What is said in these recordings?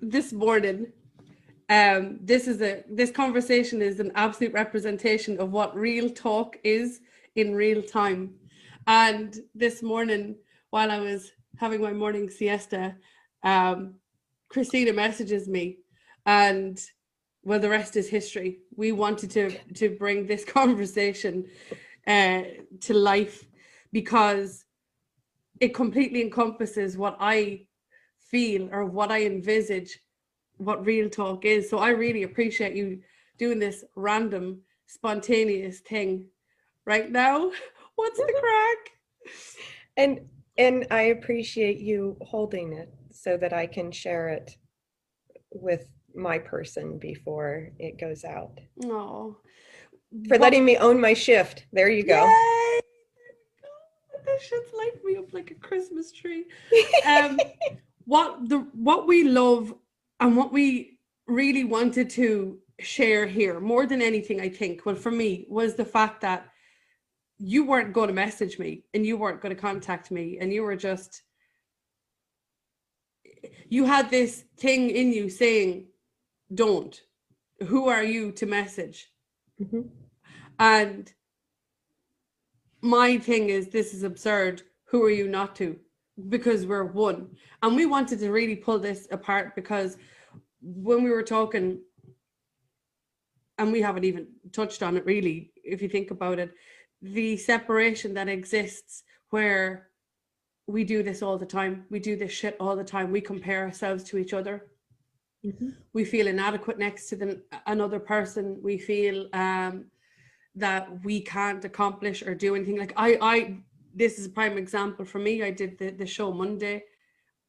This morning, um, this is a this conversation is an absolute representation of what real talk is in real time. And this morning, while I was having my morning siesta, um, Christina messages me, and well, the rest is history. We wanted to to bring this conversation uh, to life because it completely encompasses what I feel or what I envisage what real talk is. So I really appreciate you doing this random, spontaneous thing right now. What's the crack? And and I appreciate you holding it so that I can share it with my person before it goes out. Oh. For letting me own my shift. There you go. Yay! This shit's light me up like a Christmas tree. Um, what the what we love and what we really wanted to share here more than anything i think well for me was the fact that you weren't going to message me and you weren't going to contact me and you were just you had this thing in you saying don't. Who are you to message? Mhm. and my thing is this is absurd. Who are you not to because we're one. And we wanted to really pull this apart because when we were talking and we haven't even touched on it really if you think about it the separation that exists where we do this all the time we do this shit all the time we compare ourselves to each other. Mhm. we feel inadequate next to the, another person. We feel um that we can't accomplish or do anything. Like i i this is a prime example for me. I did the, the show monday.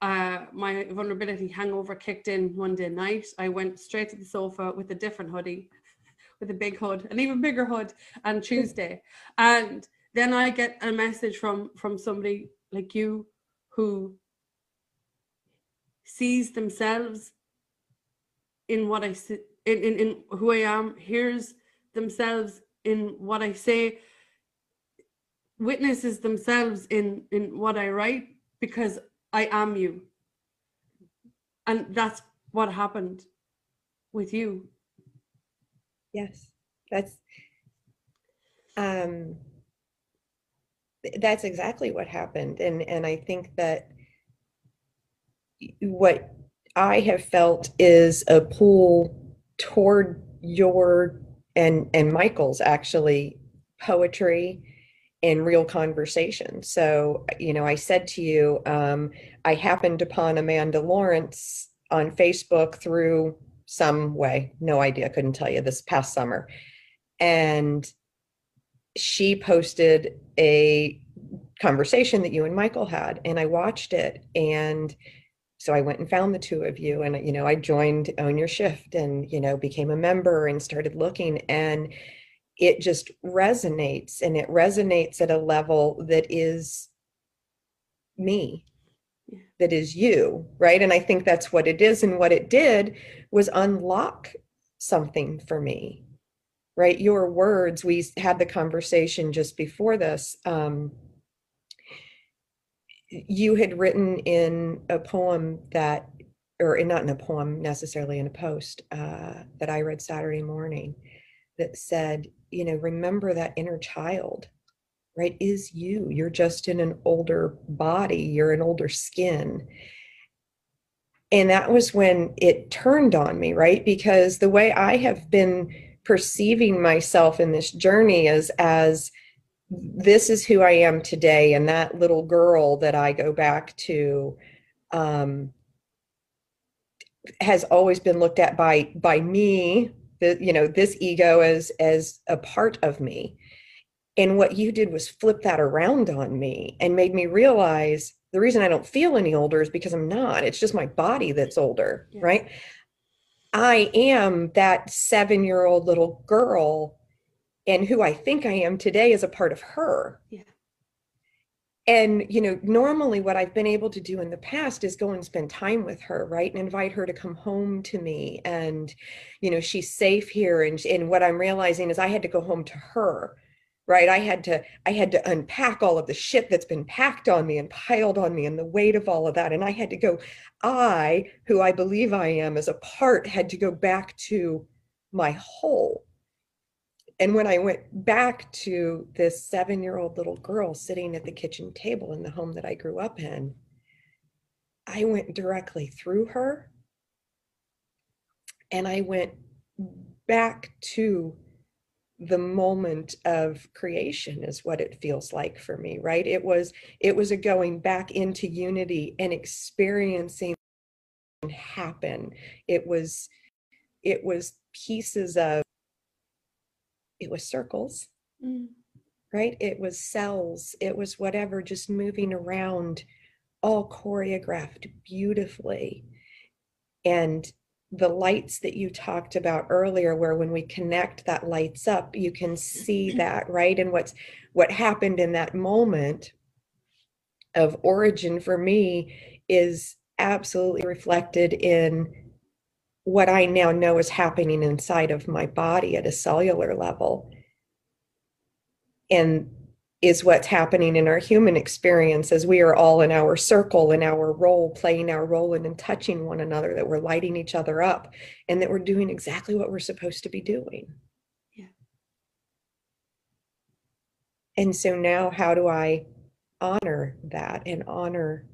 Uh my vulnerability hangover kicked in monday night. I went straight to the sofa with a different hoodie with a big hood an even bigger hood and tuesday. And then i get a message from from somebody like you who sees themselves in what I see, in, in, in who I am, hears themselves in what I say, witnesses themselves in, in what I write because I am you. And that's what happened with you. Yes. That's um that's exactly what happened. And and I think that what I have felt is a pull toward your and and Michael's actually poetry and real conversation. So, you know, I said to you, um, I happened upon Amanda Lawrence on Facebook through some way, no idea, couldn't tell you this past summer. And she posted a conversation that you and Michael had, and I watched it. And so I went and found the two of you, and you know, I joined Own Your Shift and you know, became a member and started looking. And it just resonates, and it resonates at a level that is me that is you, right? And I think that's what it is. And what it did was unlock something for me, right? Your words, we had the conversation just before this. Um, you had written in a poem that, or in, not in a poem necessarily, in a post uh, that I read Saturday morning that said, you know, remember that inner child right is you. You're just in an older body. You're an older skin. And that was when it turned on me right? Because the way i have been perceiving myself in this journey is as this is who i am today and that little girl that i go back to um, has always been looked at by by me the you know this ego as as a part of me and what you did was flip that around on me and made me realize the reason I don't feel any older is because I'm not. It's just my body that's older, Yeah. right? I am that seven year old little girl, and who I think I am today is a part of her. Yeah. And, you know, normally what I've been able to do in the past is go and spend time with her, right? And invite her to come home to me. And, you know, she's safe here. And, and what I'm realizing is I had to go home to her right i had to i had to unpack all of the shit that's been packed on me and piled on me and the weight of all of that and i had to go i who i believe i am as a part had to go back to my whole and when i went back to this seven year old little girl sitting at the kitchen table in the home that i grew up in i went directly through her. And i went back to the moment of creation is what it feels like for me right? It was it was a going back into unity and experiencing happen it was it was pieces of it was circles mm. right? It was cells. It was whatever just moving around all choreographed beautifully. And the lights that you talked about earlier where when we connect that lights up you can see that right? And what's what happened in that moment of origin for me is absolutely reflected in what i now know is happening inside of my body at a cellular level and is what's happening in our human experience as we are all in our circle in our role playing our role and, and touching one another that we're lighting each other up and that we're doing exactly what we're supposed to be doing. Yeah. And so now how do i honor that and honor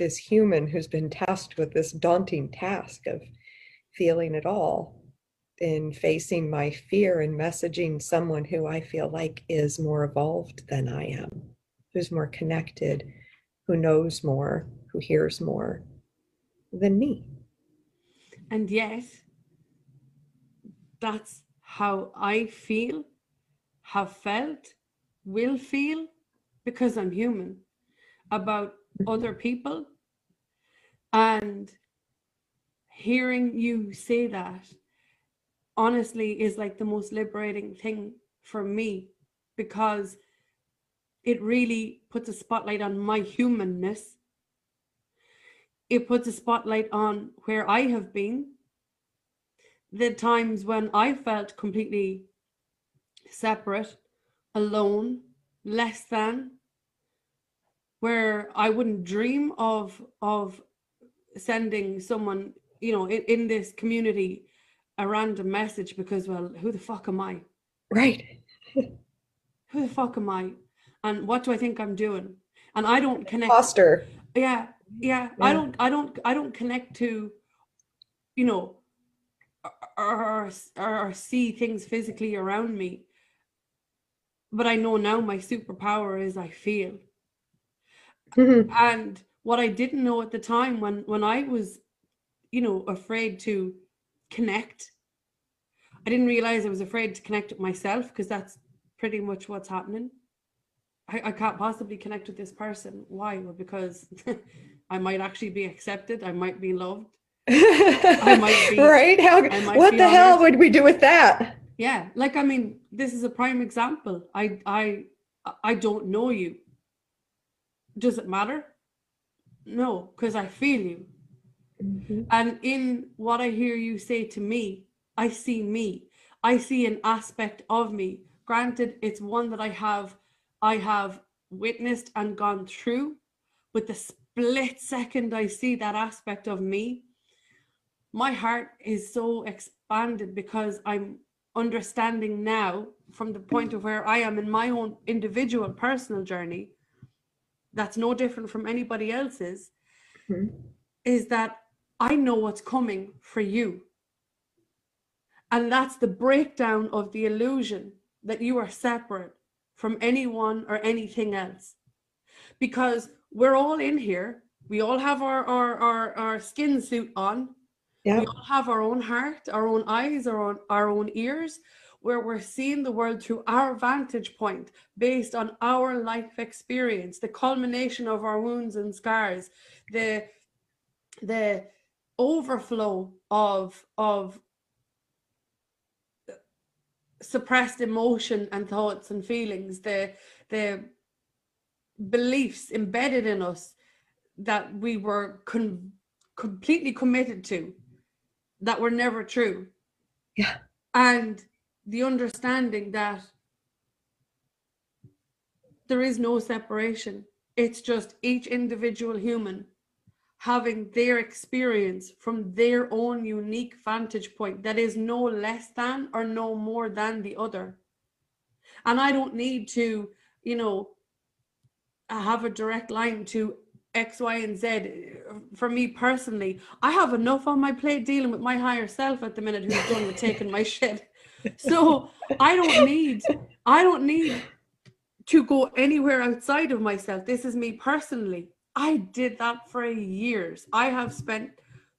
this human who's been tasked with this daunting task of feeling it all in facing my fear and messaging someone who I feel like is more evolved than I am, who's more connected, who knows more, who hears more than me. And yet, that's how I feel, have felt, will feel, because I'm human, about other people. And hearing you say that honestly is like the most liberating thing for me because it really puts a spotlight on my humanness. It puts a spotlight on where I have been, the times when I felt completely separate, alone, less than, where I wouldn't dream of of sending someone, you know, in, in this community a random message because well who the fuck am i? Right. Who the fuck am i? And what do i think i'm doing? And i don't connect foster yeah, yeah. Yeah. i don't i don't i don't connect to you know or, or, or see things physically around me. But i know now my superpower is i feel. Mm-hmm. and what i didn't know at the time when when i was you know afraid to connect. I didn't realize I was afraid to connect with myself because that's pretty much what's happening. I, I can't possibly connect with this person. Why? Well, because I might actually be accepted. I might be loved. I might be right. How? What the hell would we do with that? Yeah, like I mean, this is a prime example. I I I don't know you. Does it matter? No, because I feel you. Mm-hmm. And in what I hear you say to me, I see me. I see an aspect of me. Granted, it's one that I have I have witnessed and gone through, but the split second I see that aspect of me, my heart is so expanded because I'm understanding now from the point of where I am in my own individual personal journey that's no different from anybody else's mm-hmm. is that I know what's coming for you. And that's the breakdown of the illusion that you are separate from anyone or anything else. Because we're all in here. We all have our, our, our, our skin suit on. Yeah. We all have our own heart, our own eyes, our own, our own ears, where we're seeing the world through our vantage point based on our life experience, the culmination of our wounds and scars, the the overflow of of suppressed emotion and thoughts and feelings the the beliefs embedded in us that we were con- completely committed to that were never true. Yeah. And the understanding that there is no separation. It's just each individual human having their experience from their own unique vantage point that is no less than or no more than the other. And I don't need to, you know, have a direct line to X, Y, and Z. For me personally, I have enough on my plate dealing with my higher self at the minute who's done with taking my shit. So I don't need, I don't need to go anywhere outside of myself. This is me personally. I did that for years. I have spent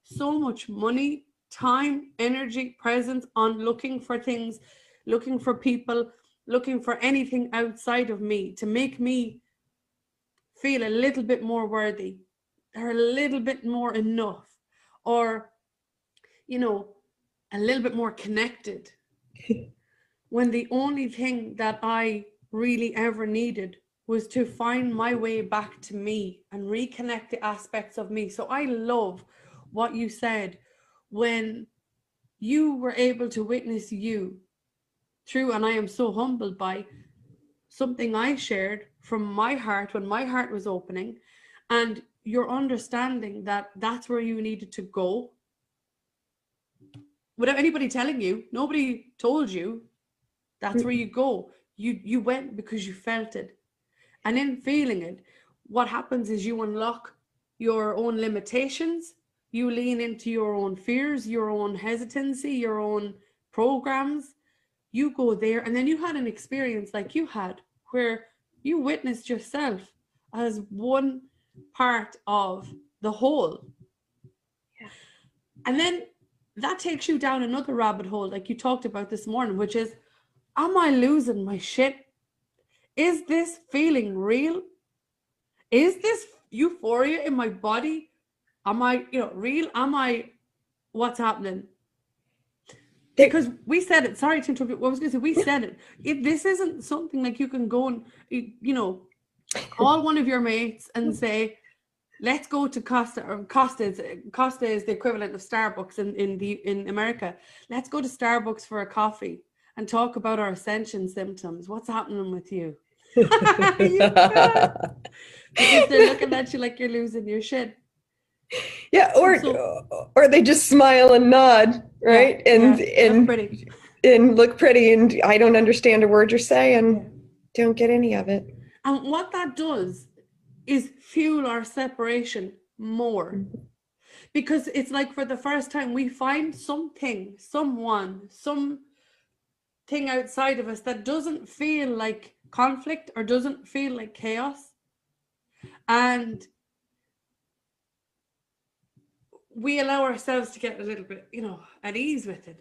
so much money, time, energy, presence on looking for things, looking for people, looking for anything outside of me to make me feel a little bit more worthy or a little bit more enough or, you know, a little bit more connected. when the only thing that I really ever needed was to find my way back to me and reconnect the aspects of me. So I love what you said when you were able to witness you through, and I am so humbled by something I shared from my heart when my heart was opening, and your understanding that that's where you needed to go without anybody telling you, nobody told you that's where you go. You you went because you felt it and in feeling it, what happens is you unlock your own limitations, you lean into your own fears, your own hesitancy, your own programs. You go there, and then you had an experience like you had where you witnessed yourself as one part of the whole. Yeah. And then that takes you down another rabbit hole, like you talked about this morning, which is, am I losing my shit? Is this feeling real? Is this euphoria in my body? Am I, you know, real? Am I, what's happening? Because we said it, sorry to interrupt, what I was going to say, we said it. If this isn't something like you can go and, you know, call one of your mates and say, let's go to Costa or Costa is Costa is the equivalent of Starbucks in, in the in America. Let's go to Starbucks for a coffee and talk about our ascension symptoms. What's happening with you? because they're looking at you like you're losing your shit. Yeah, or so, or they just smile and nod, right? Yeah, and yeah, and pretty. and look pretty, and I don't understand a word you're saying. Yeah. Don't get any of it. And what that does is fuel our separation more. Because it's like for the first time we find something, someone, some thing outside of us that doesn't feel like conflict or doesn't feel like chaos. And we allow ourselves to get a little bit, you know, at ease with it.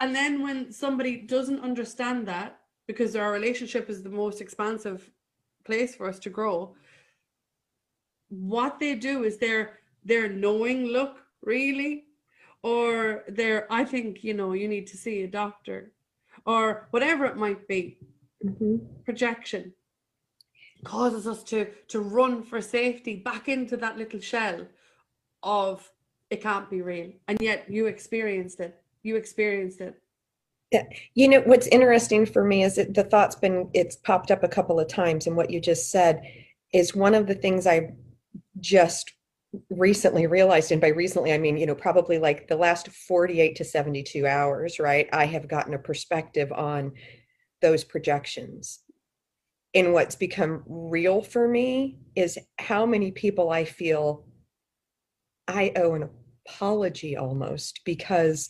And then when somebody doesn't understand that, because our relationship is the most expansive place for us to grow, what they do is they're they're knowing look really or they're i think you know you need to see a doctor or whatever it might be. Mm-hmm. projection causes us to to run for safety back into that little shell of it can't be real and yet you experienced it. You experienced it yeah. You know, what's interesting for me is that the thought's been, it's popped up a couple of times. And what you just said is one of the things I just recently realized and by recently i mean you know probably like the last 48 to 72 hours right i have gotten a perspective on those projections and what's become real for me is how many people i feel i owe an apology almost because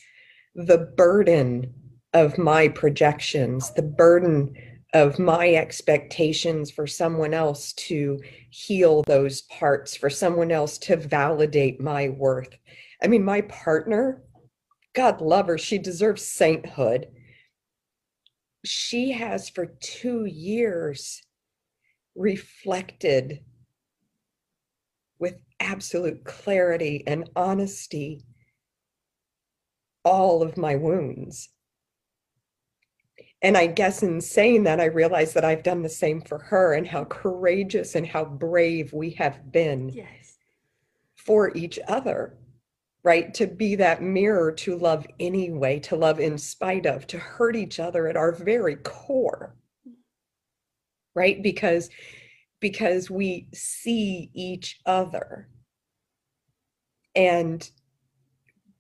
the burden of my projections the burden of my expectations for someone else to heal those parts, for someone else to validate my worth. I mean, my partner, God love her, she deserves sainthood. She has for two years reflected with absolute clarity and honesty all of my wounds and I guess in saying that, I realize that I've done the same for her and how courageous and how brave we have been yes. for each other, right? To be that mirror to love anyway, to love in spite of, to hurt each other at our very core. right? Because because we see each other. And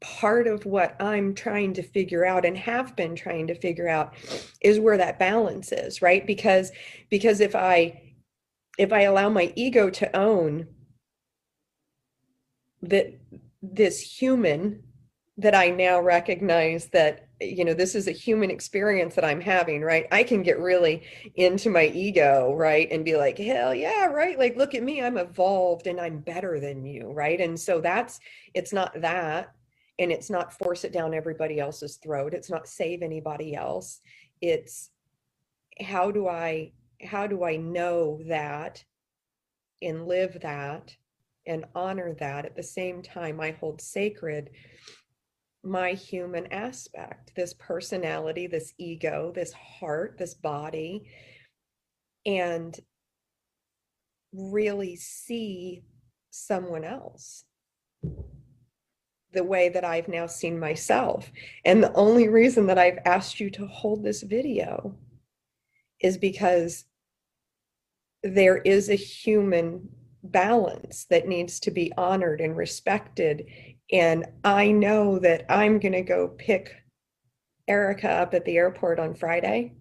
part of what I'm trying to figure out and have been trying to figure out is where that balance is, right? Because because if I if I allow my ego to own that this human that I now recognize that you know this is a human experience that I'm having right? I can get really into my ego right? And be like hell yeah right? Like look at me I'm evolved and I'm better than you right? And so that's it's not that and it's not force it down everybody else's throat it's not save anybody else. It's how do I how do I know that and live that and honor that? At the same time I hold sacred my human aspect, this personality, this ego, this heart, this body, and really see someone else the way that I've now seen myself. And the only reason that I've asked you to hold this video is because there is a human balance that needs to be honored and respected and I know that I'm going to go pick Erica up at the airport on Friday.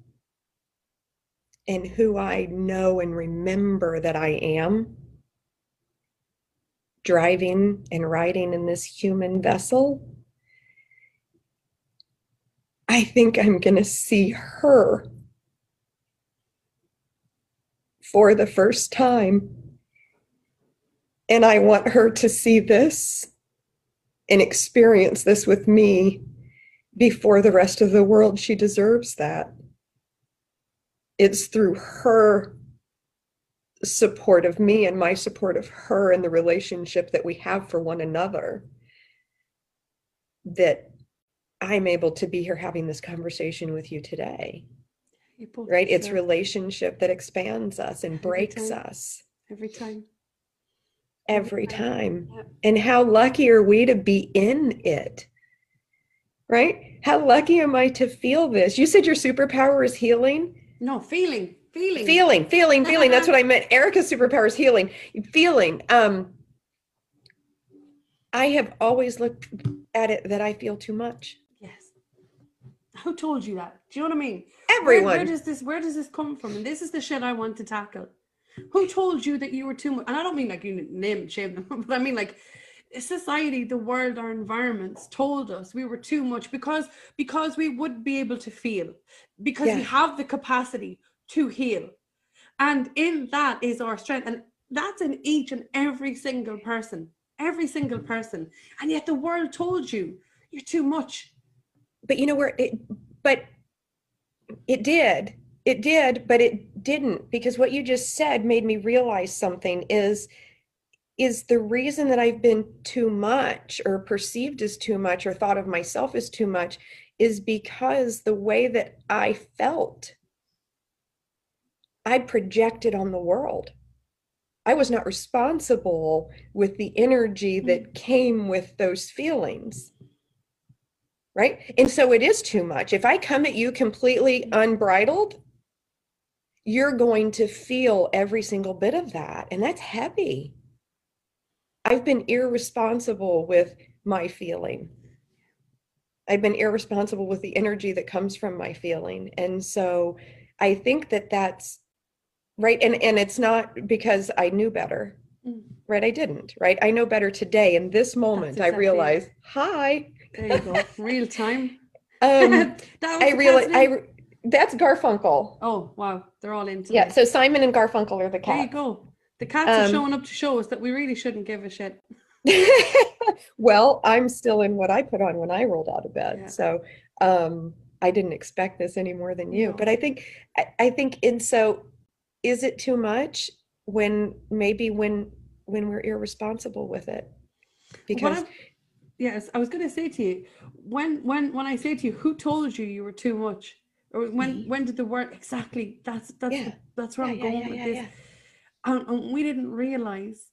And who I know and remember that I am driving and riding in this human vessel, I think I'm going to see her for the first time. And I want her to see this and experience this with me before the rest of the world. She deserves that. It's through her support of me and my support of her and the relationship that we have for one another that I'm able to be here having this conversation with you today. right? It's relationship that expands us and breaks time. us. Every time every time. And how lucky are we to be in it? Right? How lucky am I to feel this? You said your superpower is healing? No, feeling, feeling. Feeling, feeling, feeling. That's what I meant. Erica's superpower is healing. Feeling. Um I have always looked at it that I feel too much. Yes. Who told you that? Do you know what I mean? Everyone. Where, where does this where does this come from? And this is the shit I want to tackle. Who told you that you were too much? And I don't mean like you name and shame them, but I mean like society, the world, our environments told us we were too much because because we would be able to feel, because yeah. we have the capacity to heal. And in that is our strength. And that's in each and every single person, every single person. And yet the world told you you're too much. But you know where it but it did it did but it didn't because what you just said made me realize something is is the reason that i've been too much or perceived as too much or thought of myself as too much is because the way that i felt i projected on the world i was not responsible with the energy that mm. came with those feelings right and so it is too much if i come at you completely unbridled you're going to feel every single bit of that. And that's heavy. I've been irresponsible with my feeling. I've been irresponsible with the energy that comes from my feeling. And so I think that that's right. And, and it's not because I knew better, mm. right? I didn't, right? I know better today. In this moment, exactly I realize, hi. There you go. Real time. um, I realize, I, that's Garfunkel. Oh wow, they're all into. Yeah, so Simon and Garfunkel are the cats. There you go. The cats um, are showing up to show us that we really shouldn't give a shit. well, I'm still in what I put on when I rolled out of bed, yeah. so um, I didn't expect this any more than you. No. But I think, I, I think, and so, is it too much when maybe when when we're irresponsible with it? Because yes, I was going to say to you when when when I say to you, who told you you were too much? or when when did the word exactly that's that's yeah. that's where yeah, i'm going yeah, with this and, and we didn't realize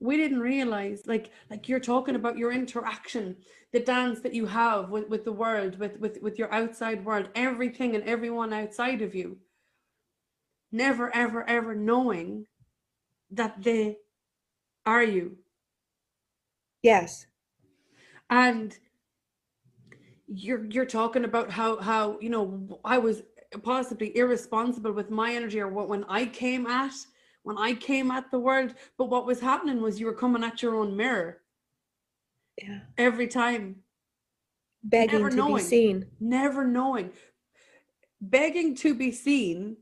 we didn't realize like like you're talking about your interaction the dance that you have with, with the world with, with with your outside world everything and everyone outside of you never, ever, ever knowing that they are you. Yes. And you're you're talking about how how you know I was possibly irresponsible with my energy or what when I came at when I came at the world. But what was happening was you were coming at your own mirror Yeah. every time, Begging Never to knowing. be seen. never knowing, begging to be seen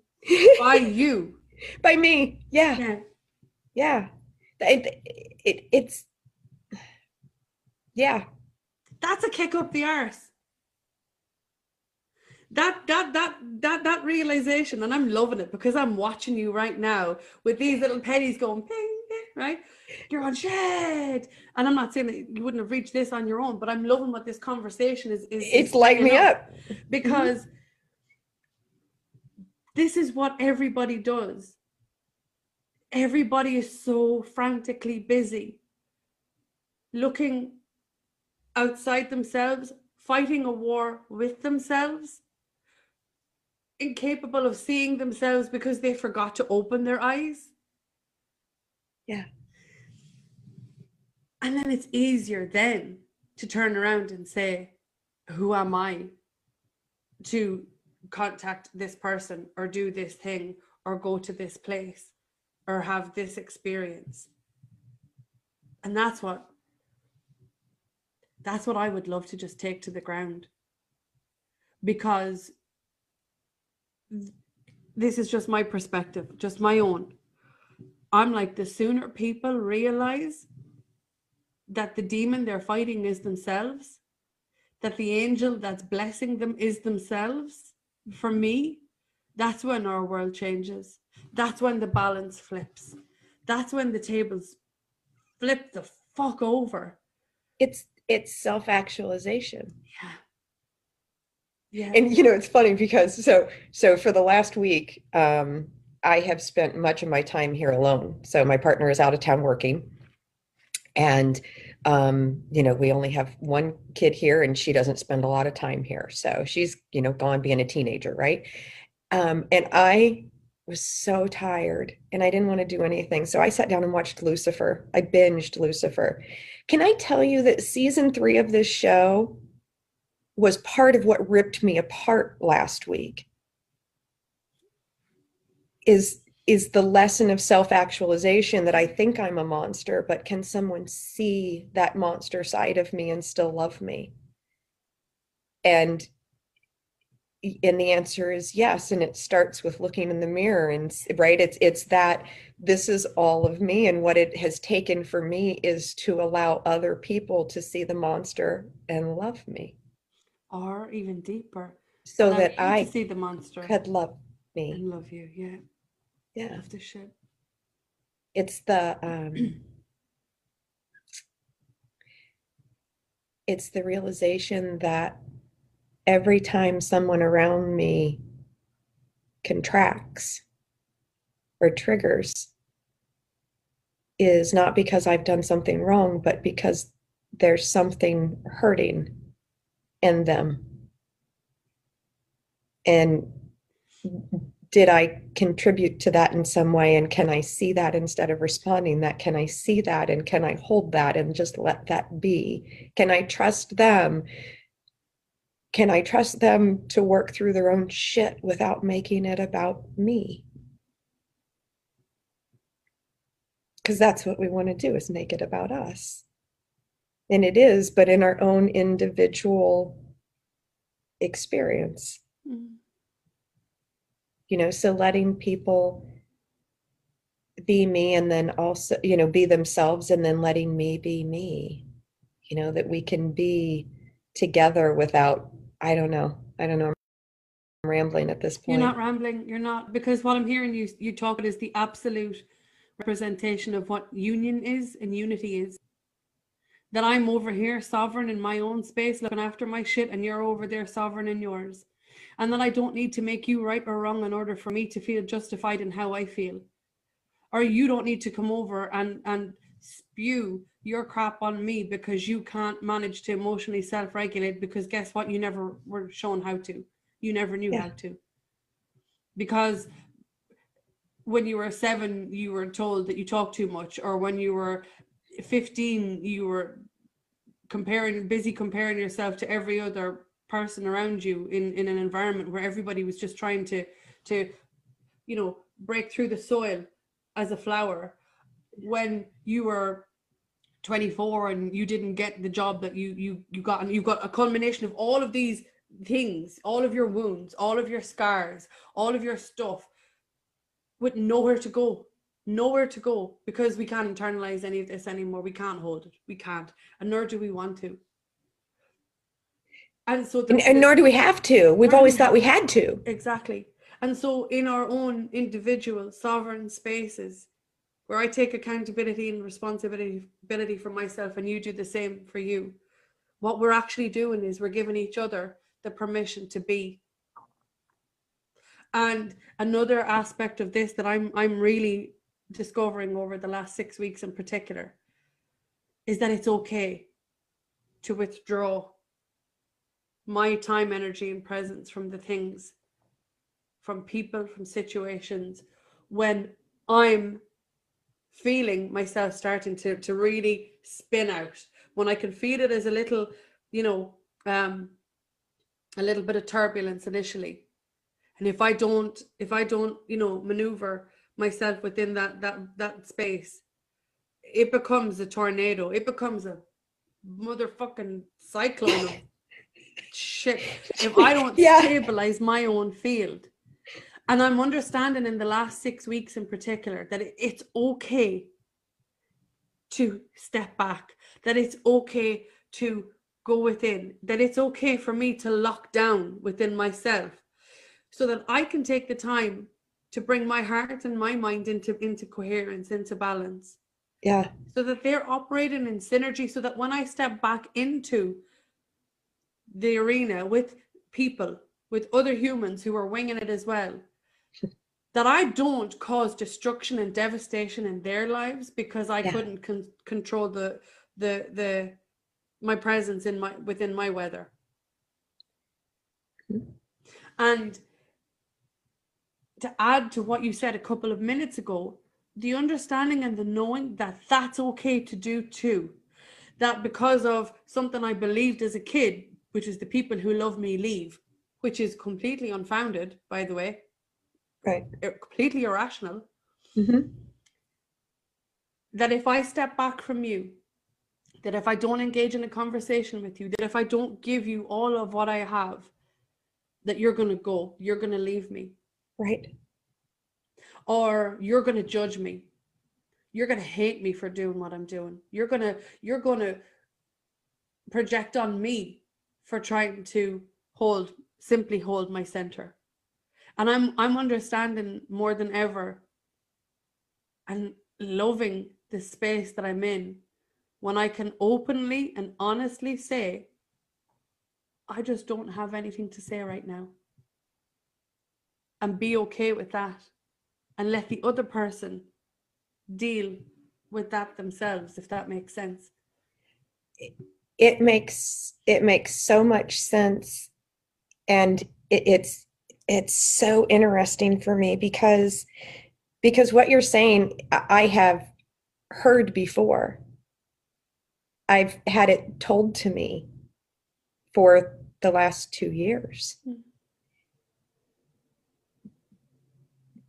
by you. By me. Yeah. Yeah. Yeah. It, it, it's, yeah. That's a kick up the arse. That that that that that realization, and I'm loving it because I'm watching you right now with these little pennies going ping, ping, right? You're on shed. And I'm not saying that you wouldn't have reached this on your own, but I'm loving what this conversation is is, It's light me up. because mm-hmm. This is what everybody does. Everybody is so frantically busy looking outside themselves, fighting a war with themselves, incapable of seeing themselves because they forgot to open their eyes. Yeah. And then it's easier then to turn around and say, Who am I to contact this person or do this thing or go to this place or have this experience? And that's what that's what I would love to just take to the ground. Because th- this is just my perspective, just my own. I'm like, the sooner people realize that the demon they're fighting is themselves, that the angel that's blessing them is themselves, for me, that's when our world changes. That's when the balance flips. That's when the tables flip the fuck over. It's, it's self-actualization. Yeah. Yeah. and you know it's funny because so so for the last week um i have spent much of my time here alone so my partner is out of town working and um you know we only have one kid here and she doesn't spend a lot of time here. So she's you know gone being a teenager right? Um and i was so tired and i didn't want to do anything. So i sat down and watched lucifer. I binged lucifer. Can i tell you that season 3 of this show was part of what ripped me apart last week? Is is the lesson of self-actualization that I think I'm a monster, but can someone see that monster side of me and still love me? And and the answer is yes and it starts with looking in the mirror and right it's it's that this is all of me and what it has taken for me is to allow other people to see the monster and love me or even deeper. so that I see the monster could love me. and love you. Yeah. Yeah. Love the shit. It's the um it's the realization that every time someone around me contracts or triggers is not because I've done something wrong, but because there's something hurting in them. And did I contribute to that in some way? And can I see that instead of responding that? Can I see that and can I hold that and just let that be? Can I trust them? Can I trust them to work through their own shit without making it about me? Because that's what we want to do is make it about us. And it is, but in our own individual experience Mm. You know so letting people be me and then also you know be themselves and then letting me be me you know that we can be together without i don't know i don't know i'm rambling at this point. You're not rambling. You're not because what I'm hearing you you talk about is the absolute representation of what union is and unity is. That I'm over here sovereign in my own space, looking after my shit, and you're over there sovereign in yours. And that I don't need to make you right or wrong in order for me to feel justified in how I feel. Or you don't need to come over and and spew your crap on me because you can't manage to emotionally self-regulate because guess what? You never were shown how to. You never knew Yeah. how to. Because when you were seven, you were told that you talk too much, or when you were 15, you were comparing, busy comparing yourself to every other person around you in, in an environment where everybody was just trying to, to, you know, break through the soil as a flower. When you were 24 and you didn't get the job that you you you got and you got a culmination of all of these things all of your wounds all of your scars all of your stuff with nowhere to go nowhere to go because we can't internalize any of this anymore. We can't hold it. We can't and nor do we want to and so and, and nor do we have to we've always thought we had to exactly and so in our own individual sovereign spaces where I take accountability and responsibility for myself and you do the same for you. What we're actually doing is we're giving each other the permission to be. And another aspect of this that I'm I'm really discovering over the last six weeks in particular is that it's okay to withdraw my time, energy, and presence from the things, from people, from situations when I'm feeling myself starting to to really spin out when I can feel it as a little, you know, um, a little bit of turbulence initially. And if I don't, if I don't, you know, maneuver myself within that that that space, it becomes a tornado. It becomes a motherfucking cyclone shit. If I don't yeah. stabilize my own field, and I'm understanding in the last six weeks in particular that it's okay to step back, that it's okay to go within, that it's okay for me to lock down within myself so that I can take the time to bring my heart and my mind into, into coherence, into balance. Yeah. So that they're operating in synergy, so that when I step back into the arena with people, with other humans who are winging it as well, that I don't cause destruction and devastation in their lives because I yeah. couldn't con- control the the the my presence in my within my weather. Mm-hmm. And to add to what you said a couple of minutes ago, the understanding and the knowing that that's okay to do too. That because of something I believed as a kid, which is the people who love me leave, which is completely unfounded, by the way. Right. Completely irrational. Mm-hmm. that if i step back from you that if i don't engage in a conversation with you that if i don't give you all of what i have that you're going to go you're going to leave me. Right. Or you're going to judge me. You're going to hate me for doing what i'm doing. You're going to you're going to project on me for trying to hold simply hold my center. And i'm i'm understanding more than ever and loving the space that i'm in when i can openly and honestly say i just don't have anything to say right now. And be okay with that and let the other person deal with that themselves if that makes sense. it makes it makes so much sense and it, it's it's so interesting for me because because what you're saying I have heard before. I've had it told to me for the last 2 years. Hmm.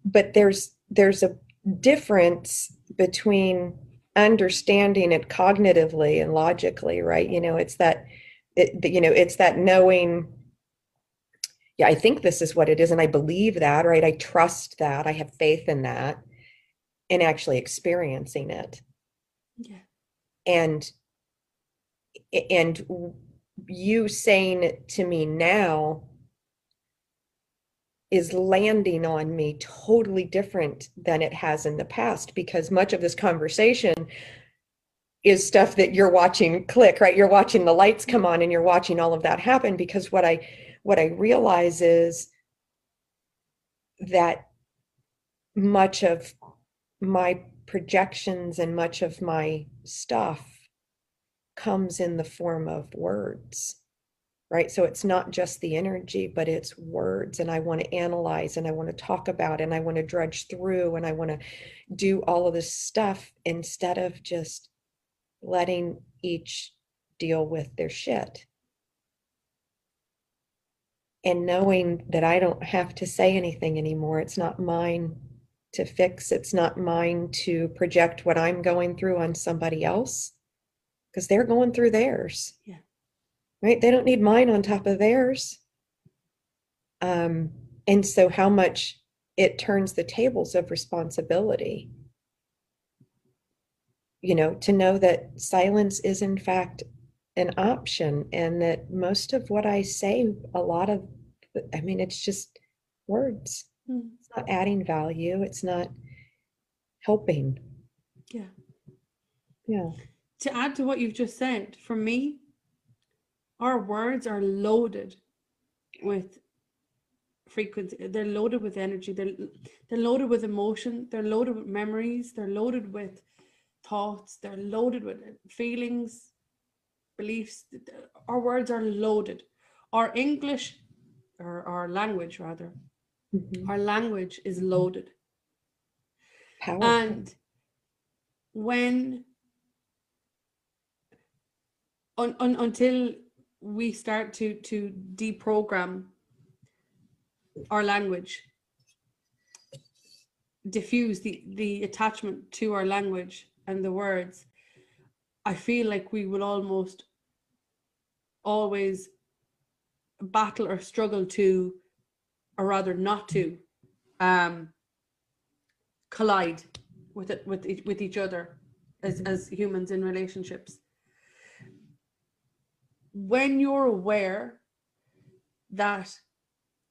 But there's there's a difference between understanding it cognitively and logically, right? You know, it's that it, you know, it's that knowing yeah, I think this is what it is. And I believe that, right? I trust that. I have faith in that and actually experiencing it. Yeah. And, and you saying it to me now is landing on me totally different than it has in the past because much of this conversation is stuff that you're watching click right you're watching the lights come on and you're watching all of that happen because what i what I realize is that much of my projections and much of my stuff comes in the form of words. Right? So it's not just the energy, but it's words. And I want to analyze and I want to talk about and I want to drudge through and I want to do all of this stuff instead of just letting each deal with their shit. And knowing that I don't have to say anything anymore. It's not mine to fix, it's not mine to project what I'm going through on somebody else because they're going through theirs. Yeah. Right? They don't need mine on top of theirs. Um, and so, how much it turns the tables of responsibility. You know, to know that silence is in fact an option, and that most of what I say, a lot of, I mean, it's just words. Mm. It's not adding value, it's not helping. Yeah. Yeah. To add to what you've just said, for me, our words are loaded with frequency. They're loaded with energy. They're they're loaded with emotion. They're loaded with memories. They're loaded with thoughts. They're loaded with feelings, beliefs. Our words are loaded. Our English, or our language rather, Mhm. our language is loaded. Powerful. And when un, un, until we start to to deprogram our language, diffuse the the attachment to our language and the words, I feel like we will almost always battle or struggle to, or rather not to, um, collide with it with with each other as as humans in relationships when you're aware that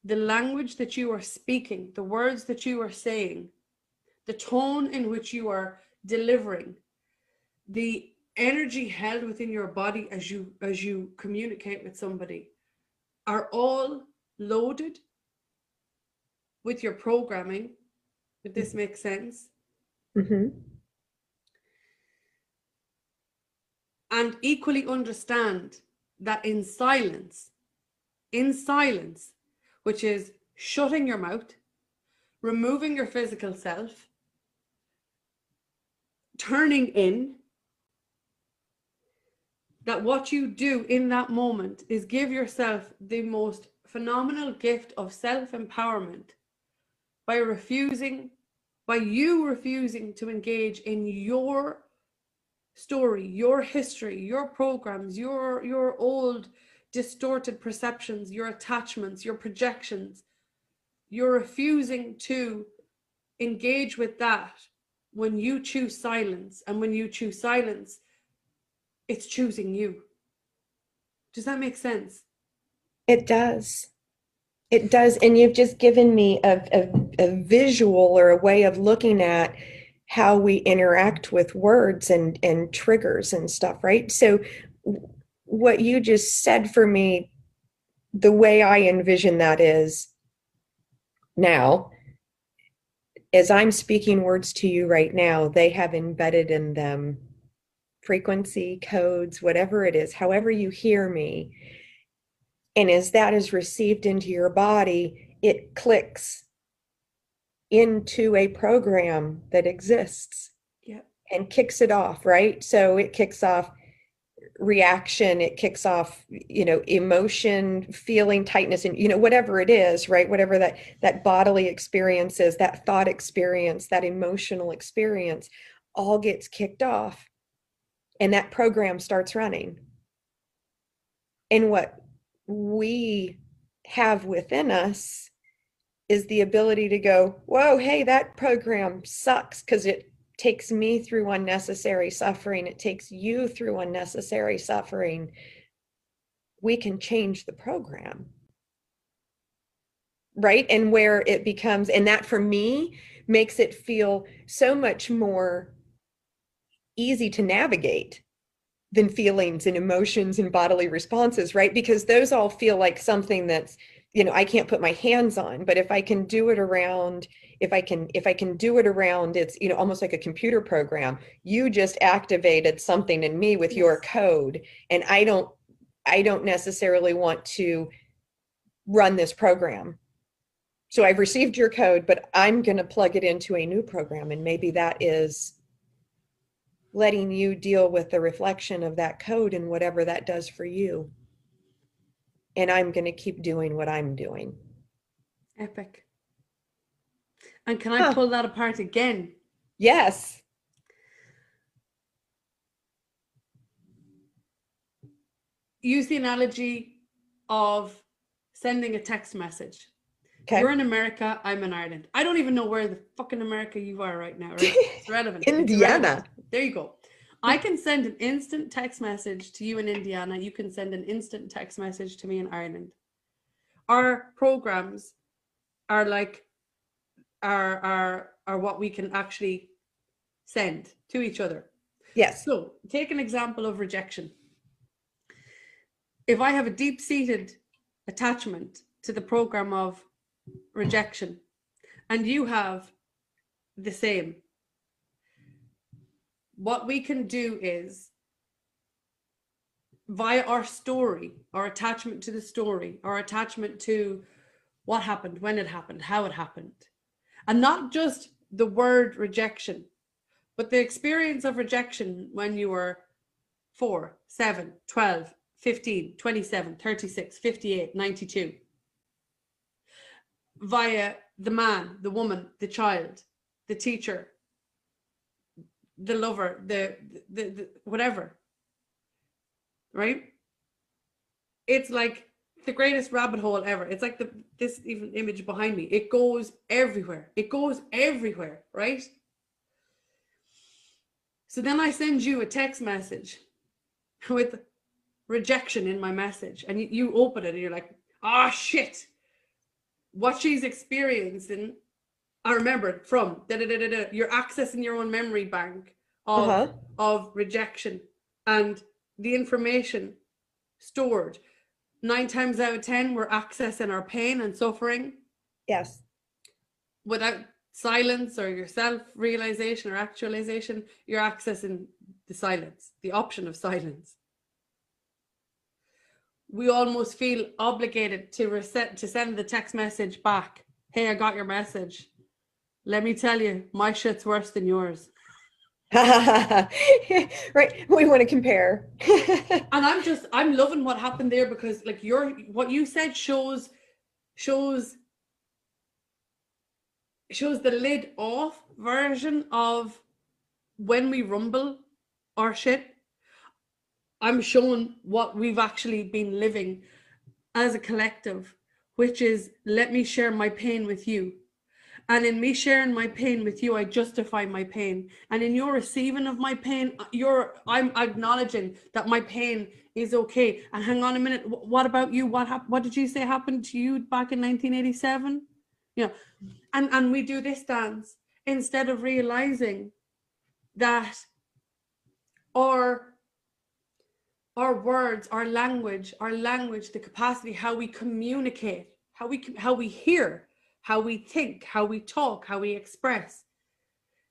the language that you are speaking the words that you are saying the tone in which you are delivering the energy held within your body as you as you communicate with somebody are all loaded with your programming if this makes sense Mhm. and equally understand that in silence, in silence, which is shutting your mouth, removing your physical self, turning in, that what you do in that moment is give yourself the most phenomenal gift of self empowerment by refusing, by you refusing to engage in your story, your history, your programs, your your old distorted perceptions, your attachments, your projections. You're refusing to engage with that when you choose silence. And when you choose silence, it's choosing you. Does that make sense? It does. It does. And you've just given me a, a, a visual or a way of looking at how we interact with words and, and triggers and stuff, right? So, what you just said for me, the way I envision that is now, as I'm speaking words to you right now, they have embedded in them frequency, codes, whatever it is, however you hear me. And as that is received into your body, it clicks into a program that exists Yep. and kicks it off, right? So it kicks off reaction, it kicks off, you know, emotion, feeling tightness and you know whatever it is, right? Whatever that that bodily experience is, that thought experience, that emotional experience all gets kicked off and that program starts running. And what we have within us is the ability to go, whoa, hey, that program sucks because it takes me through unnecessary suffering. It takes you through unnecessary suffering. We can change the program. Right. And where it becomes, and that for me makes it feel so much more easy to navigate than feelings and emotions and bodily responses, right? Because those all feel like something that's, you know, I can't put my hands on. But if I can do it around, if I can, if I can do it around, it's, you know, almost like a computer program. You just activated something in me with your code, and I don't, I don't necessarily want to run this program. So I've received your code, but I'm going to plug it into a new program. And maybe that is letting you deal with the reflection of that code and whatever that does for you. And I'm going to keep doing what I'm doing. Epic. And can I Huh. pull that apart again? Yes. Use the analogy of sending a text message. Okay. You're in America, I'm in Ireland. I don't even know where the fucking America you are right now. Right? It's relevant. It's Indiana. There you go. I can send an instant text message to you in Indiana. You can send an instant text message to me in Ireland. Our programs are like are are are what we can actually send to each other. Yes. So, take an example of rejection. If I have a deep seated attachment to the program of rejection, and you have the same, what we can do is via our story, our attachment to the story, our attachment to what happened, when it happened, how it happened, and not just the word rejection, but the experience of rejection when you were 4, 7, 12, 15, 27, 36, 58, 92, via the man, the woman, the child, the teacher, the lover, the, the, the whatever. Right? It's like the greatest rabbit hole ever. It's like the this even image behind me. It goes everywhere. It goes everywhere, right? So then I send you a text message with rejection in my message, and you, you open it and you're like, ah, shit. What she's experiencing, I remember it from da da da da da. You're accessing your own memory bank of, Uh-huh. of rejection and the information stored. Nine times out of 10, we're accessing our pain and suffering Yes. without silence or your self realization or actualization, you're accessing the silence, the option of silence. We almost feel obligated to reset to send the text message back. Hey, I got your message. Let me tell you, my shit's worse than yours. right. We want to compare. And I'm just I'm loving what happened there because like your what you said shows shows shows the lid off version of when we rumble our shit. I'm showing what we've actually been living as a collective, which is let me share my pain with you. And in me sharing my pain with you, I justify my pain. And in your receiving of my pain, uh, you're I'm acknowledging that my pain is okay. And hang on a minute, what about you? What hap- What did you say happened to you back in 1987? You know, and and we do this dance instead of realizing that our our words, our language, our language, the capacity, how we communicate, how we how we hear, how we think, how we talk, how we express,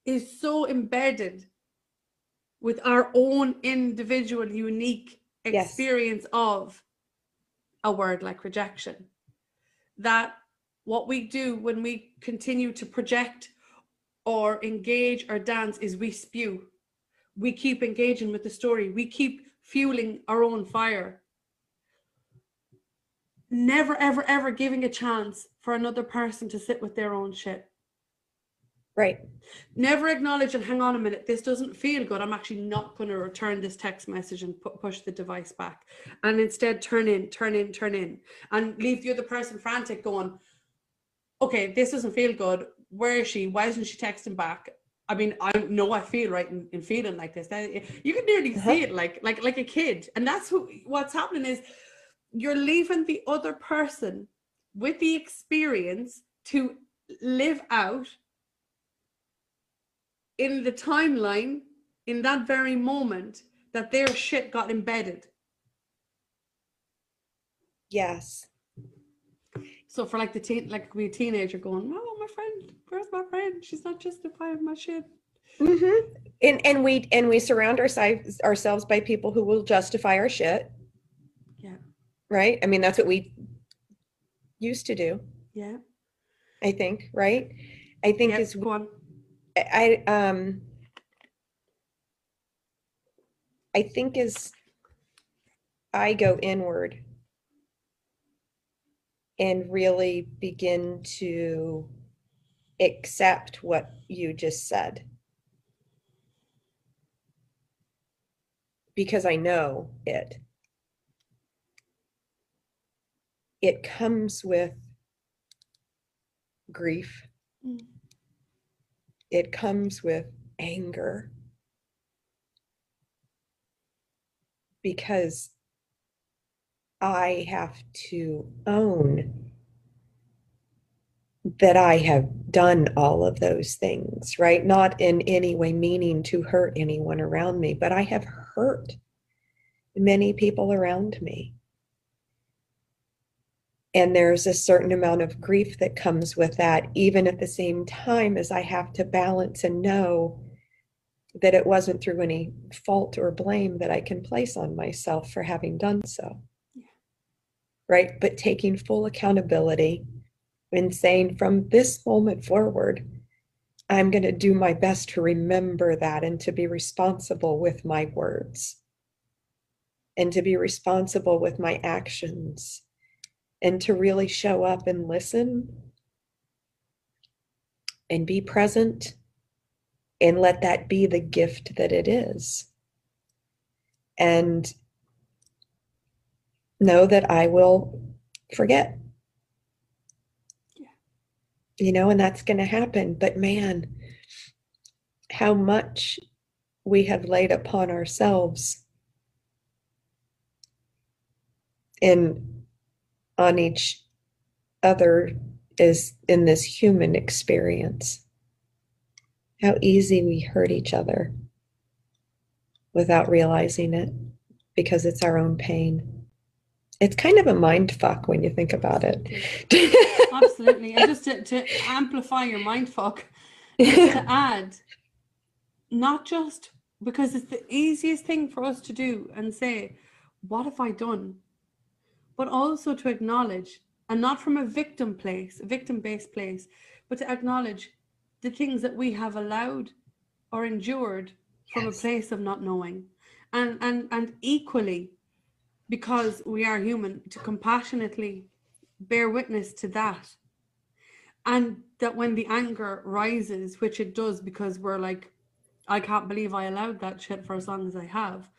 is so embedded with our own individual, unique Yes. experience of a word like rejection. That what we do when we continue to project or engage or dance is we spew. We keep engaging with the story. We keep fueling our own fire. Never, ever, ever giving a chance for another person to sit with their own shit. right. Never acknowledge and hang on a minute, this doesn't feel good. I'm actually not going to return this text message and pu- push the device back. And instead, turn in, turn in, turn in, and leave the other person frantic going, okay, this doesn't feel good. Where is she? Why isn't she texting back? I mean, I know I feel right in, in feeling like this. You can nearly Uh-huh. see it like like like a kid, and that's who, what's happening is you're leaving the other person with the experience to live out in the timeline in that very moment that their shit got embedded. Yes. So for like the teen, like be a teenager going, "Oh, my friend, where's my friend? She's not justifying my shit." hmm And and we and we surround ourselves ourselves by people who will justify our shit. Right? I mean, that's what we used to do, Yeah. I think, right? I think Yeah. is Go on. I I, um I think as I go inward and really begin to accept what you just said because I know it it comes with grief Mm. it comes with anger because I have to own that I have done all of those things, right? Not in any way meaning to hurt anyone around me, but I have hurt many people around me. And there's a certain amount of grief that comes with that, even at the same time as I have to balance and know that it wasn't through any fault or blame that I can place on myself for having done so. Yeah. Right. But taking full accountability and saying from this moment forward, I'm going to do my best to remember that and to be responsible with my words and to be responsible with my actions and to really show up and listen and be present and let that be the gift that it is. And know that I will forget. Yeah. You know, and that's going to happen. But man, how much we have laid upon ourselves and on each other is in this human experience how easy we hurt each other without realizing it because it's our own pain. It's kind of a mind fuck when you think about it. Absolutely. And just to, to amplify your mind fuck, to add, not just because it's the easiest thing for us to do and say, What have I done? But also to acknowledge, and not from a victim place, a victim based place, but to acknowledge the things that we have allowed or endured from Yes. a place of not knowing. And and and equally, because we are human, to compassionately bear witness to that. And that when the anger rises, which it does because we're like, I can't believe I allowed that shit for as long as I have.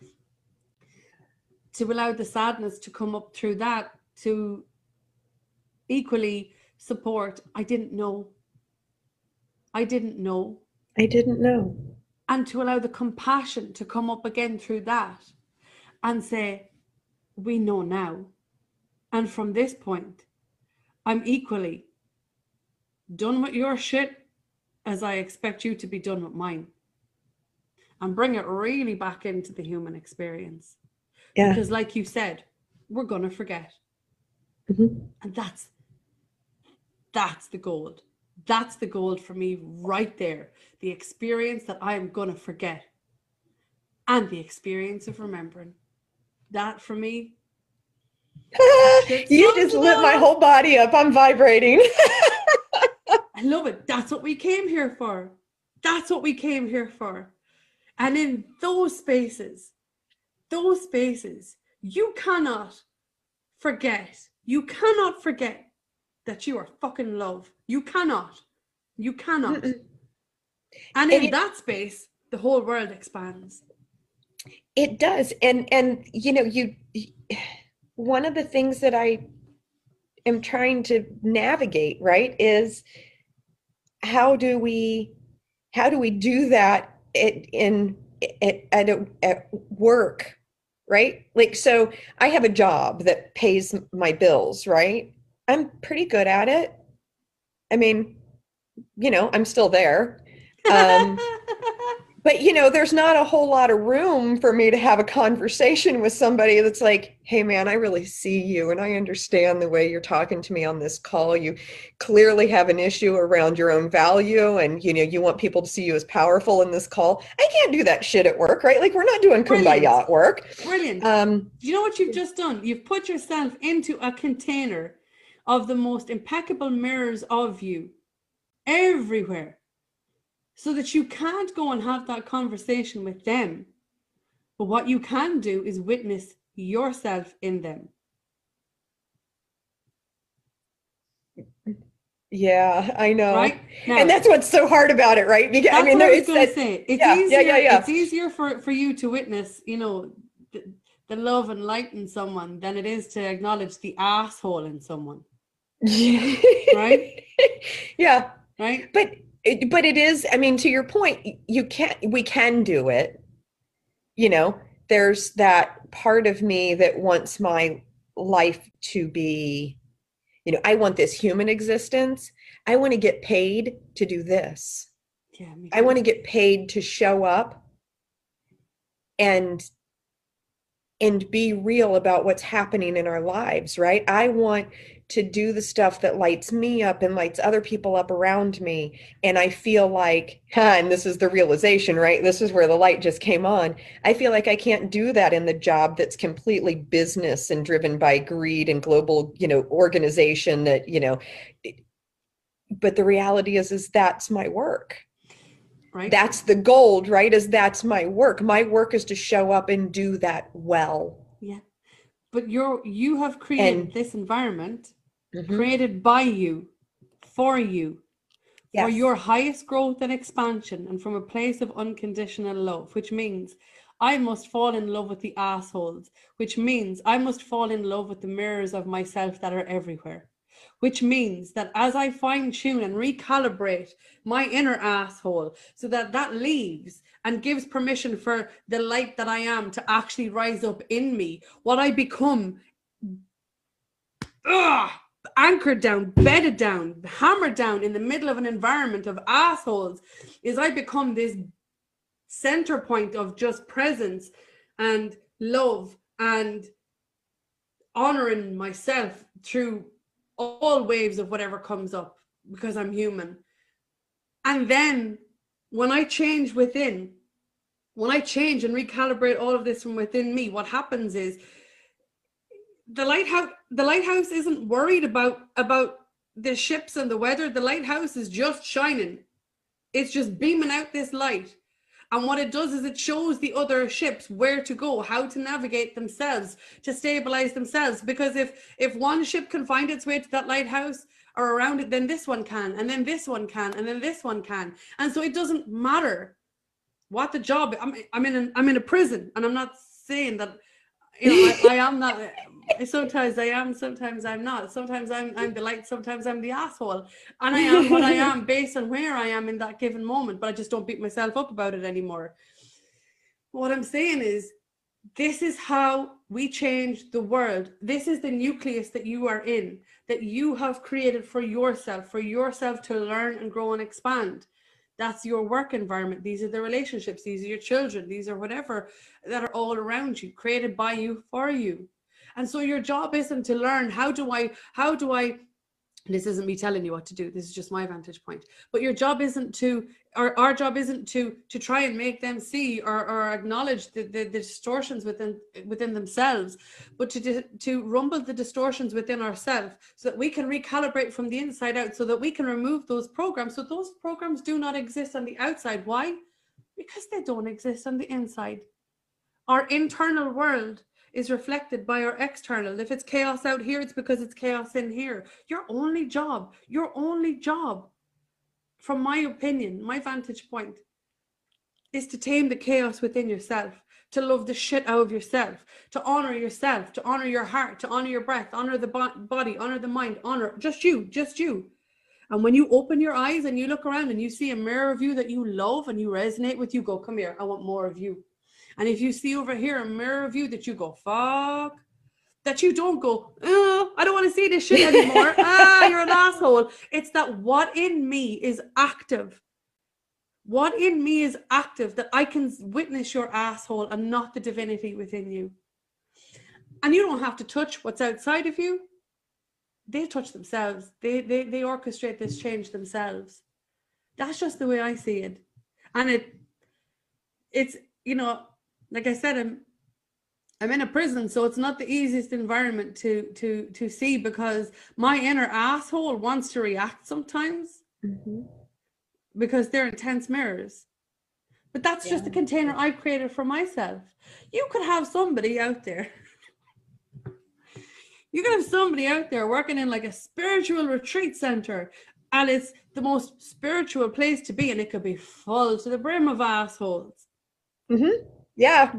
To allow the sadness to come up through that, to equally support, I didn't know. I didn't know. I didn't know. And to allow the compassion to come up again through that and say, we know now. And from this point, I'm equally done with your shit as I expect you to be done with mine. And bring it really back into the human experience. Yeah. Because, like you said, we're going to forget. Mhm. And that's that's the gold. That's the gold for me right there. The experience that I am going to forget. And the experience of remembering. That for me, you just it lit my whole body up. I'm vibrating. I love it. That's what we came here for. That's what we came here for. And in those spaces, those spaces, you cannot forget. You cannot forget that you are fucking love. You cannot. You cannot. Mm-mm. And in it- that space, the whole world expands. It does. And and you know, you one of the things that I am trying to navigate, right, is how do we how do we do that at, in at, at, at work, right? Like so I have a job that pays my bills, right? I'm pretty good at it. I mean, you know, I'm still there. Um, but you know there's not a whole lot of room for me to have a conversation with somebody that's like hey man i really see you and i understand the way you're talking to me on this call you clearly have an issue around your own value and you know you want people to see you as powerful in this call i can't do that shit at work right like we're not doing Brilliant. kumbaya at work Brilliant. um Do you know what you've just done? You've put yourself into a container of the most impeccable mirrors of you everywhere so that you can't go and have that conversation with them. But what you can do is witness yourself in them. yeah i know Right? Now, and that's what's so hard about it right because i mean there was is that say. It's yeah, yeah, easier. yeah, yeah. It's easier for for you to witness, you know, the, the love and light in someone than it is to acknowledge the asshole in someone. Right? yeah Right? but it, but it is i mean to your point you can't we can do it. You know there's that part of me that wants my life to be you know i want this human existence. I want to get paid to do this. Yeah. i want to get paid to show up and and be real about what's happening in our lives right? I want to do the stuff that lights me up and lights other people up around me. And i feel like huh, and this is the realization right? This is where the light just came on. I feel like i can't do that in the job that's completely business and driven by greed and global you know organization that you know but the reality is is that's my work. Right? that's the gold right is that's my work. My work is to show up and do that well. Yeah. But you're you have created And- this environment Mhm. created by you for you for your highest growth and expansion and from a place of unconditional love, which means I must fall in love with the assholes, which means I must fall in love with the mirrors of myself that are everywhere. Which means that as I fine tune and recalibrate my inner asshole so that that leaves and gives permission for the light that I am to actually rise up in me, what I become ugh, anchored down, bedded down, hammered down in the middle of an environment of assholes is I become this center point of just presence and love and honoring myself through all waves of whatever comes up because I'm human. And then when I change within, when I change and recalibrate all of this from within me, what happens is the lighthouse the lighthouse isn't worried about about the ships and the weather. The lighthouse is just shining. It's just beaming out this light. And what it does is it shows the other ships where to go how to navigate themselves to stabilize themselves. Because if if one ship can find its way to that lighthouse or around it then this one can and then this one can and then this one can. And so it doesn't matter what the job i'm, I'm in an, i'm in a prison. And i'm not saying that you know I, I am not sometimes I am, sometimes I'm not. Sometimes I'm I'm the light, sometimes I'm the asshole. And I am what I am based on where I am in that given moment, but I just don't beat myself up about it anymore. What I'm saying is this is how we change the world. This is the nucleus that you are in, that you have created for yourself, for yourself to learn and grow and expand. That's your work environment. These are the relationships. These are your children. These are whatever that are all around you, created by you for you. And so your job isn't to learn how do I, how do I, this isn't me telling you what to do. This is just my vantage point. But your job isn't to, or our job isn't to to try and make them see or, or acknowledge the, the, the distortions within within themselves, but to to rumble the distortions within ourselves so that we can recalibrate from the inside out, so that we can remove those programs. So those programs do not exist on the outside. Why? Because they don't exist on the inside. Our internal world is reflected by our external. If it's chaos out here, it's because it's chaos in here. Your only job, your only job, from my opinion, my vantage point, is to tame the chaos within yourself, to love the shit out of yourself, to honor yourself, to honor your heart, to honor your breath, honor the bo- body, honor the mind, honor just you, just you. And when you open your eyes and you look around and you see a mirror of you that you love and you resonate with, you go, come here, I want more of you. And if you see over here a mirror of you that you go, fuck, that you don't go, oh, I don't want to see this shit anymore. ah, you're an asshole. It's that what in me is active. What in me is active that I can witness your asshole and not the divinity within you? And you don't have to touch what's outside of you. They touch themselves. They they they orchestrate this change themselves. That's just the way I see it. And it it's you know, like I said, I'm I'm in a prison, so it's not the easiest environment to to to see because my inner asshole wants to react sometimes Mhm. because they're intense mirrors. But that's just the Yeah. container I've created for myself. You could have somebody out there. You could have somebody out there working in like a spiritual retreat center, and it's the most spiritual place to be, and it could be full to the brim of assholes. Yeah.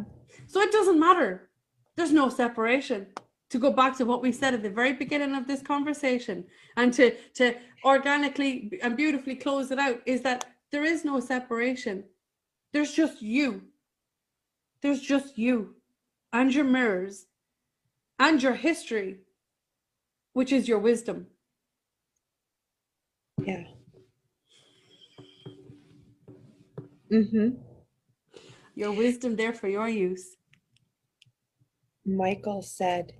So it doesn't matter. There's no separation. To go back to what we said at the very beginning of this conversation and to, to organically and beautifully close it out is that there is no separation. There's just you. There's just you and your mirrors and your history, which is your wisdom. Yeah. Mm-hmm. Your wisdom there for your use. Michael said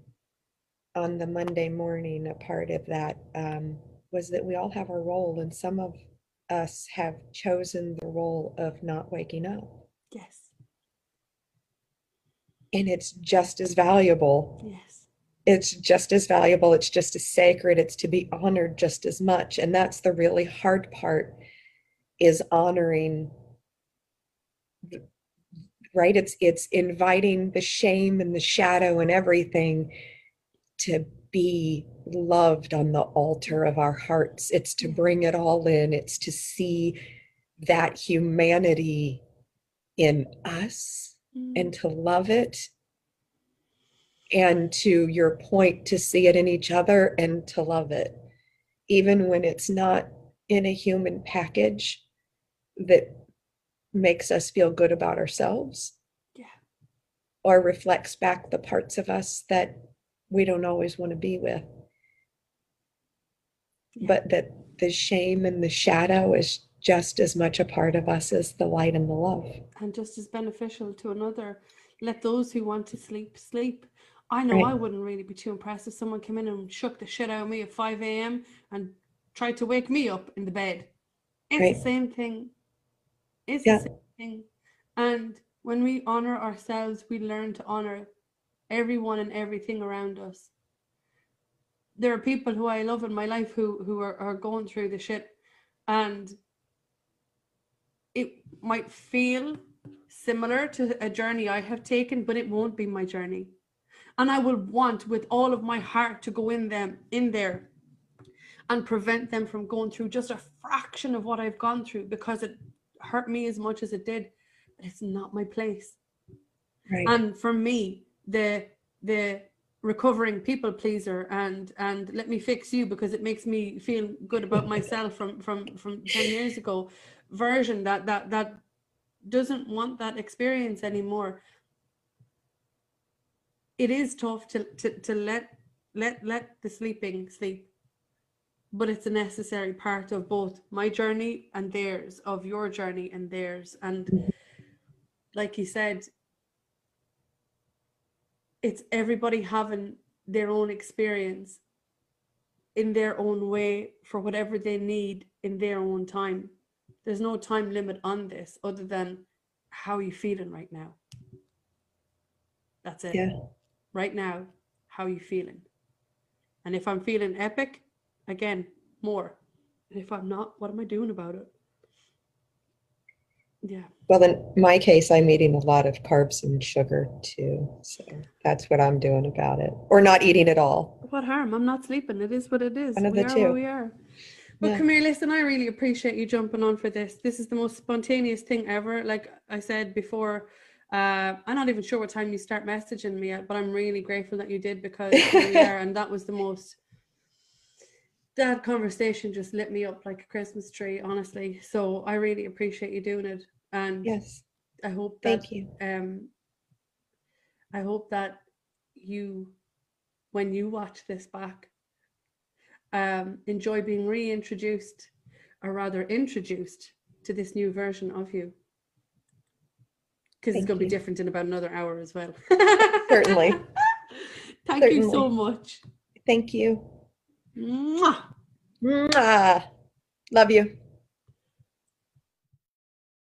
on the Monday morning, a part of that um, was that we all have a role, and some of us have chosen the role of not waking up. Yes. And it's just as valuable. Yes. It's just as valuable. It's just as sacred. It's to be honored just as much. And that's the really hard part is honoring right? It's it's inviting the shame and the shadow and everything to be loved on the altar of our hearts. It's to bring it all in. It's to see that humanity in us Mm. and to love it. And to your point to see it in each other and to love it. Even when it's not in a human package that makes us feel good about ourselves Yeah. or reflects back the parts of us that we don't always want to be with Yeah. but that the shame and the shadow is just as much a part of us as the light and the love and just as beneficial to another. Let those who want to sleep sleep. I know I wouldn't really be too impressed if someone came in and shook the shit out of me at 5 a.m. and tried to wake me up in the bed. It's Right. the same thing. It's Yeah. the same thing. And when we honor ourselves, we learn to honor everyone and everything around us. There are people who I love in my life who who are, are going through the shit and it might feel similar to a journey I have taken, but it won't be my journey. And I will want with all of my heart to go in them in there and prevent them from going through just a fraction of what I've gone through because it hurt me as much as it did. But it's not my place. right And for me, the the recovering people pleaser and and let me fix you because it makes me feel good about myself from from from 10 years ago version that that that doesn't want that experience anymore it is tough to to, to let let let the sleeping sleep but it's a necessary part of both my journey and theirs of your journey and theirs and like you said it's everybody having their own experience in their own way for whatever they need in their own time. There's no time limit on this other than how are you feeling right now. That's it. yeah Right now, how are you feeling? And if I'm feeling epic, again, more. And if I'm not, what am I doing about it? Yeah. Well, in my case, I'm eating a lot of carbs and sugar too. So that's what I'm doing about it. Or not eating at all. What harm? I'm not sleeping. It is what it is. One of we the are where two. we are. But Yeah. come here, listen, I really appreciate you jumping on for this. This is the most spontaneous thing ever. Like I said before, uh, I'm not even sure what time you start messaging me at, but I'm really grateful that you did because here we are, and that was the most that conversation just lit me up like a Christmas tree, honestly. So I really appreciate you doing it. And Yes. I hope that Thank you. um I hope that you when you watch this back um enjoy being reintroduced or rather introduced to this new version of you. Because it's going to be different in about another hour as well. Certainly. Thank you so much. Thank you. Mwah. Mwah. Love you.